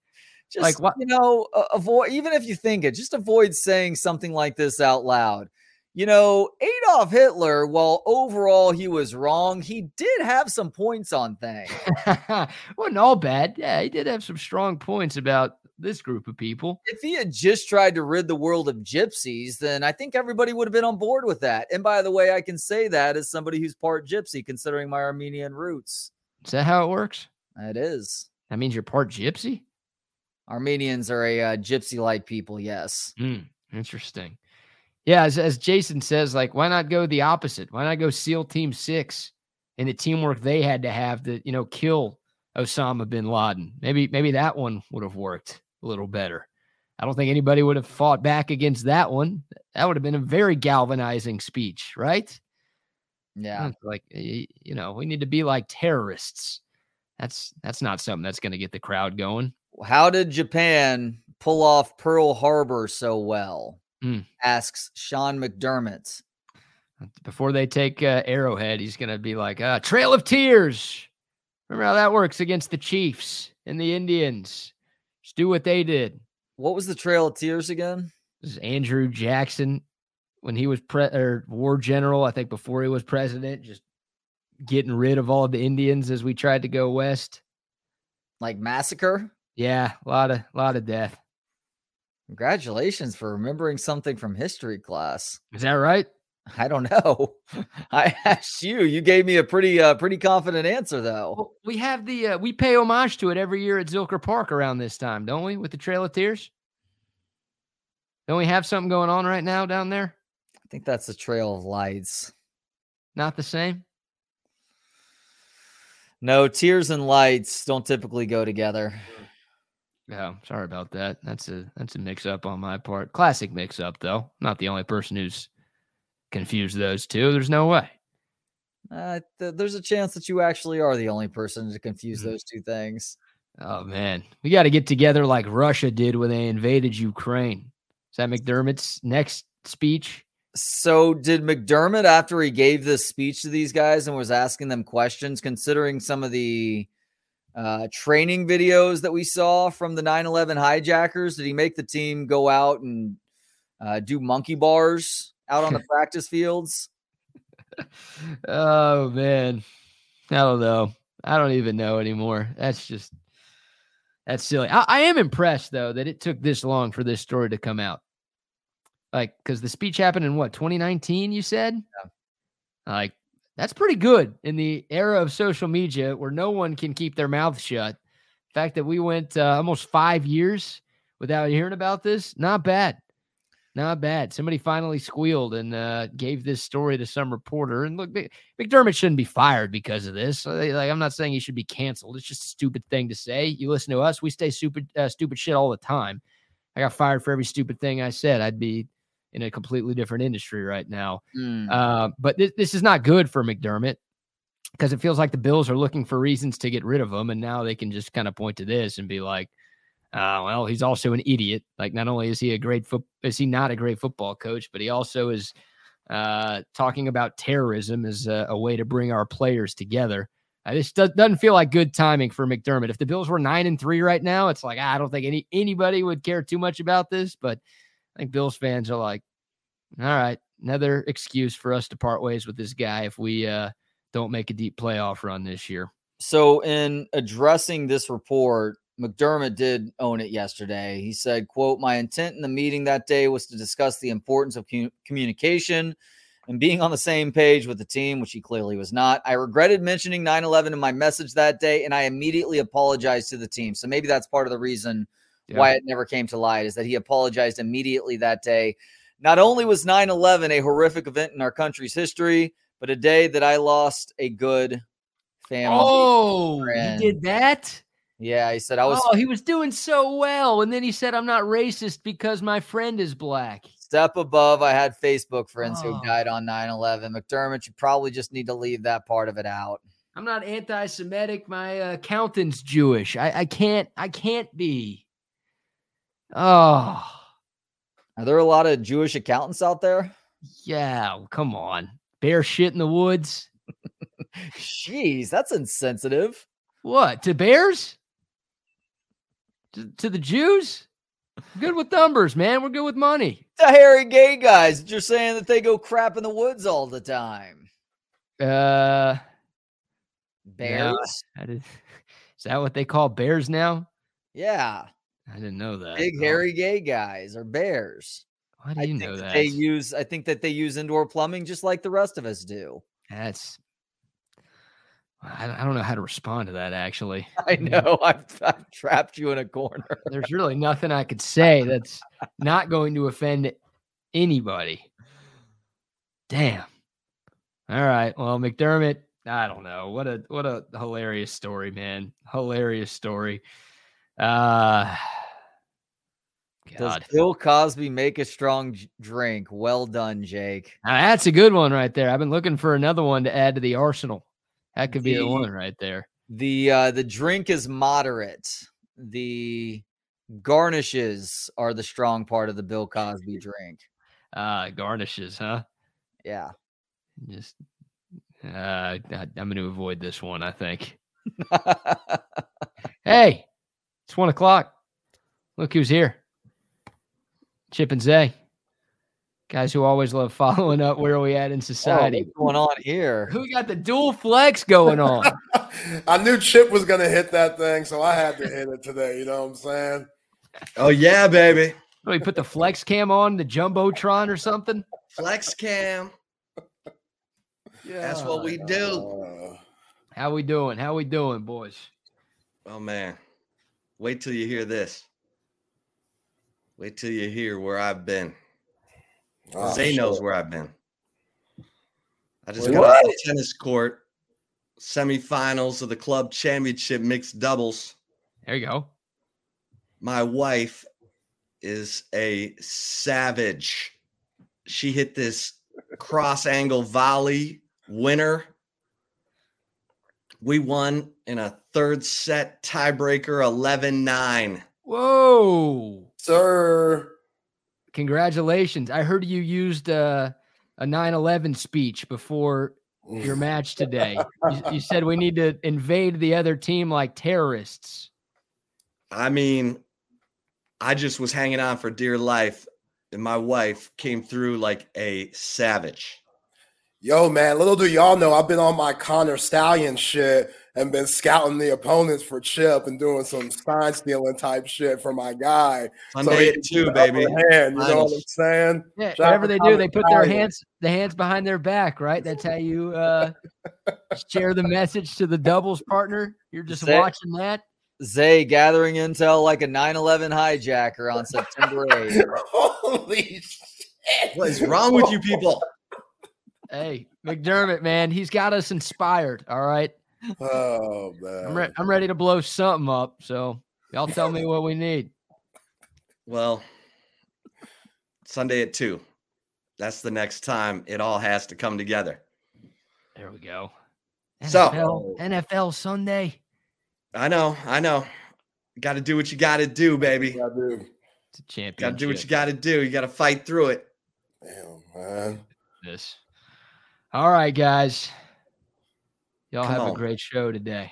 Just Like, what- you know, avoid even if you think it, just avoid saying something like this out loud. You know, Adolf Hitler, while overall he was wrong, he did have some points on things. Wasn't all bad. Yeah, he did have some strong points about this group of people. If he had just tried to rid the world of gypsies, then I think everybody would have been on board with that. And by the way, I can say that as somebody who's part gypsy, considering my Armenian roots. Is that how it works? It is. That means you're part gypsy? Armenians are a uh, gypsy like people, yes. Hmm, interesting. Yeah, as, as Jason says, like, why not go the opposite? Why not go SEAL Team Six and the teamwork they had to have to, you know, kill Osama bin Laden? Maybe, maybe that one would have worked a little better. I don't think anybody would have fought back against that one. That would have been a very galvanizing speech, right? Yeah. Like, you know, we need to be like terrorists. That's that's not something that's going to get the crowd going. How did Japan pull off Pearl Harbor so well? Hmm. Asks Sean McDermott. before they take uh, Arrowhead, he's going to be like, uh, Trail of Tears. Remember how that works against the Chiefs and the Indians? Just do what they did. What was the Trail of Tears again? This is Andrew Jackson when he was pre- or war general, I think before he was president, just getting rid of all of the Indians as we tried to go west. Like massacre? Yeah, a lot of a lot of death. Congratulations for remembering something from history class. Is that right? I don't know. I asked you. You gave me a pretty uh pretty confident answer though. Well, we have the uh, we pay homage to it every year at Zilker Park around this time, don't we? With the Trail of Tears. Don't we have something going on right now down there? I think that's the Trail of Lights. Not the same. No, tears and lights don't typically go together. Yeah, sorry about that. That's a that's a mix up on my part. Classic mix up though. Not the only person who's confused those two. There's no way. Uh, th- there's a chance that you actually are the only person to confuse Mhm. those two things. Oh man, we got to get together like Russia did when they invaded Ukraine. Is that McDermott's next speech? So, did McDermott, after he gave this speech to these guys and was asking them questions, considering some of the uh, training videos that we saw from the 9 11 hijackers, did he make the team go out and uh, do monkey bars out on the practice fields? Oh man, I don't know. I don't even know anymore. That's just that's silly. I, I am impressed though that it took this long for this story to come out. Like, because the speech happened in what 2019? You said, Yeah. like that's pretty good in the era of social media where no one can keep their mouth shut. The fact that we went uh, almost five years without hearing about this, not bad. Not bad. Somebody finally squealed and uh, gave this story to some reporter. And look, McDermott shouldn't be fired because of this. Like, I'm not saying he should be canceled. It's just a stupid thing to say. You listen to us, we say stupid, uh, stupid shit all the time. I got fired for every stupid thing I said. I'd be in a completely different industry right now. Hmm. Uh, but this, this is not good for McDermott because it feels like the Bills are looking for reasons to get rid of him, and now they can just kind of point to this and be like, uh, "Well, he's also an idiot. Like, not only is he a great foot, is he not a great football coach, but he also is uh, talking about terrorism as a, a way to bring our players together." Uh, this does, doesn't feel like good timing for McDermott. If the Bills were nine and three right now, it's like I don't think any anybody would care too much about this, but I think Bills fans are like, all right, another excuse for us to part ways with this guy if we uh, don't make a deep playoff run this year. So, in addressing this report, McDermott did own it yesterday. He said, quote, my intent in the meeting that day was to discuss the importance of commu- communication and being on the same page with the team, which he clearly was not. I regretted mentioning 9-11 in my message that day, and I immediately apologized to the team. So maybe that's part of the reason Yeah. why it never came to light is that he apologized immediately that day. Not only was 9-11 a horrific event in our country's history, but a day that I lost a good family. Oh, friend. he did that? Yeah, he said I was oh, he was doing so well. And then he said, I'm not racist because my friend is black. step above. I had Facebook friends who Oh. died on 9-11. McDermott, you probably just need to leave that part of it out. I'm not anti-Semitic. My uh, accountant's Jewish. I, I can't. I can't be. Oh, Are there a lot of Jewish accountants out there? yeah. Come on. Bear shit in the woods. Jeez, that's insensitive. What to bears? To, to the Jews? Good with numbers, man. We're good with money. The hairy gay guys that you're saying that they go crap in the woods all the time. Uh, Bears? I did, is that what they call bears now? Yeah. I didn't know that. Big hairy gay guys are bears. Why do I you think know that that? they use I think that they use indoor plumbing just like the rest of us do. That's. I, I don't know how to respond to that. Actually, I know I've, I've trapped you in a corner. there's really nothing I could say that's not going to offend anybody. Damn. All right. Well, McDermott. I don't know. What a what a hilarious story, man. Hilarious story. Uh. Does Bill Cosby make a strong drink? Well done, Jake. Now, that's a good one right there. I've been looking for another one to add to the arsenal. That could be the The- one right there. The uh the drink is moderate. The garnishes are the strong part of the Bill Cosby drink. Uh garnishes, huh? Yeah. Just uh I, I'm going to avoid this one. I think. Hey, it's one o'clock. Look who's here. Chip and Zay. Guys who always love following up where are we at in Oh, society. what's going on here? Who got the dual flex going on? I knew Chip was gonna hit that thing, so I had to hit it today. You know what I'm saying? Oh yeah, baby. What, we put the flex cam on the jumbotron or something. Flex cam. Yeah. That's what we do. How we doing? How we doing, boys? Oh man. Wait till you hear this. Wait till you hear where I've been. Oh, Zay knows where I've been. I just Wait, got off the tennis court, semifinals of the club championship mixed doubles. There you go. My wife is a savage. She hit this cross angle volley winner. We won in a third set tiebreaker 11 9. Whoa. Sir. Congratulations. I heard you used uh, a 9 11 speech before your match today. you, you said we need to invade the other team like terrorists. I mean, I just was hanging on for dear life, and my wife came through like a savage. Yo, man, little do y'all know, I've been on my Connor Stallion shit and been scouting the opponents for Chip and doing some sign stealing type shit for my guy. Sunday he at two, baby. hand, you know what I'm saying? Yeah, Shout whatever they do, they put their hands the hands behind their back, right? That's how you uh, share the message to the doubles partner. You're just Say- watching that. Zay gathering intel like a 9/11 hijacker on September 8th. Holy shit. What is wrong with you people? Hey, McDermott, man, he's got us inspired. All right, Oh, man. I'm re- I'm ready to blow something up. So y'all tell me what we need. Well, Sunday at two. That's the next time it all has to come together. There we go. So- NFL, NFL Sunday. I know, I know. Got to do what you got to do, baby. Yeah, dude. It's a championship. Got to do what you got to do. You got to fight through it. Damn, man. This. All right, guys. Y'all Come have a great show today.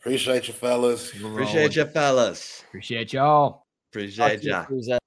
Appreciate you, fellas. Appreciate rolling. you, fellas. Appreciate y'all. Appreciate ya. Who's that?